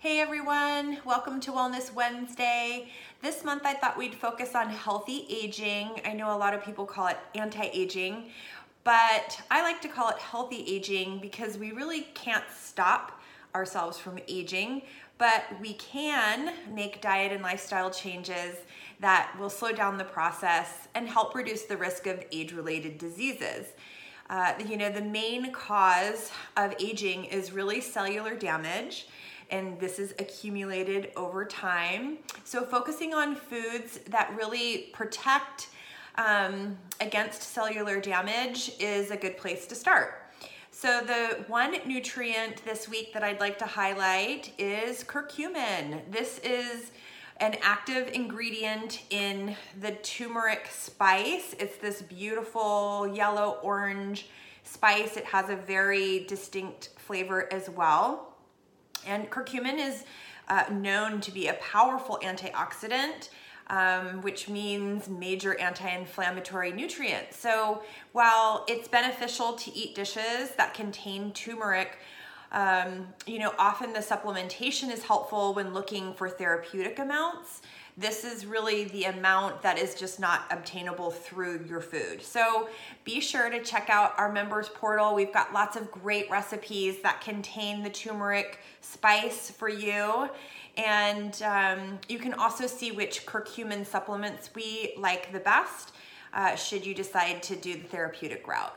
Hey everyone, welcome to Wellness Wednesday. This month I thought we'd focus on healthy aging. I know a lot of people call it anti aging, but I like to call it healthy aging because we really can't stop ourselves from aging, but we can make diet and lifestyle changes that will slow down the process and help reduce the risk of age related diseases. Uh, you know, the main cause of aging is really cellular damage and this is accumulated over time. So, focusing on foods that really protect um, against cellular damage is a good place to start. So, the one nutrient this week that I'd like to highlight is curcumin. This is an active ingredient in the turmeric spice. It's this beautiful yellow orange spice. It has a very distinct flavor as well. And curcumin is uh, known to be a powerful antioxidant. Um, which means major anti-inflammatory nutrients. So while it's beneficial to eat dishes that contain turmeric, um, you know, often the supplementation is helpful when looking for therapeutic amounts. This is really the amount that is just not obtainable through your food. So be sure to check out our members portal. We've got lots of great recipes that contain the turmeric spice for you. And um, you can also see which curcumin supplements we like the best uh, should you decide to do the therapeutic route.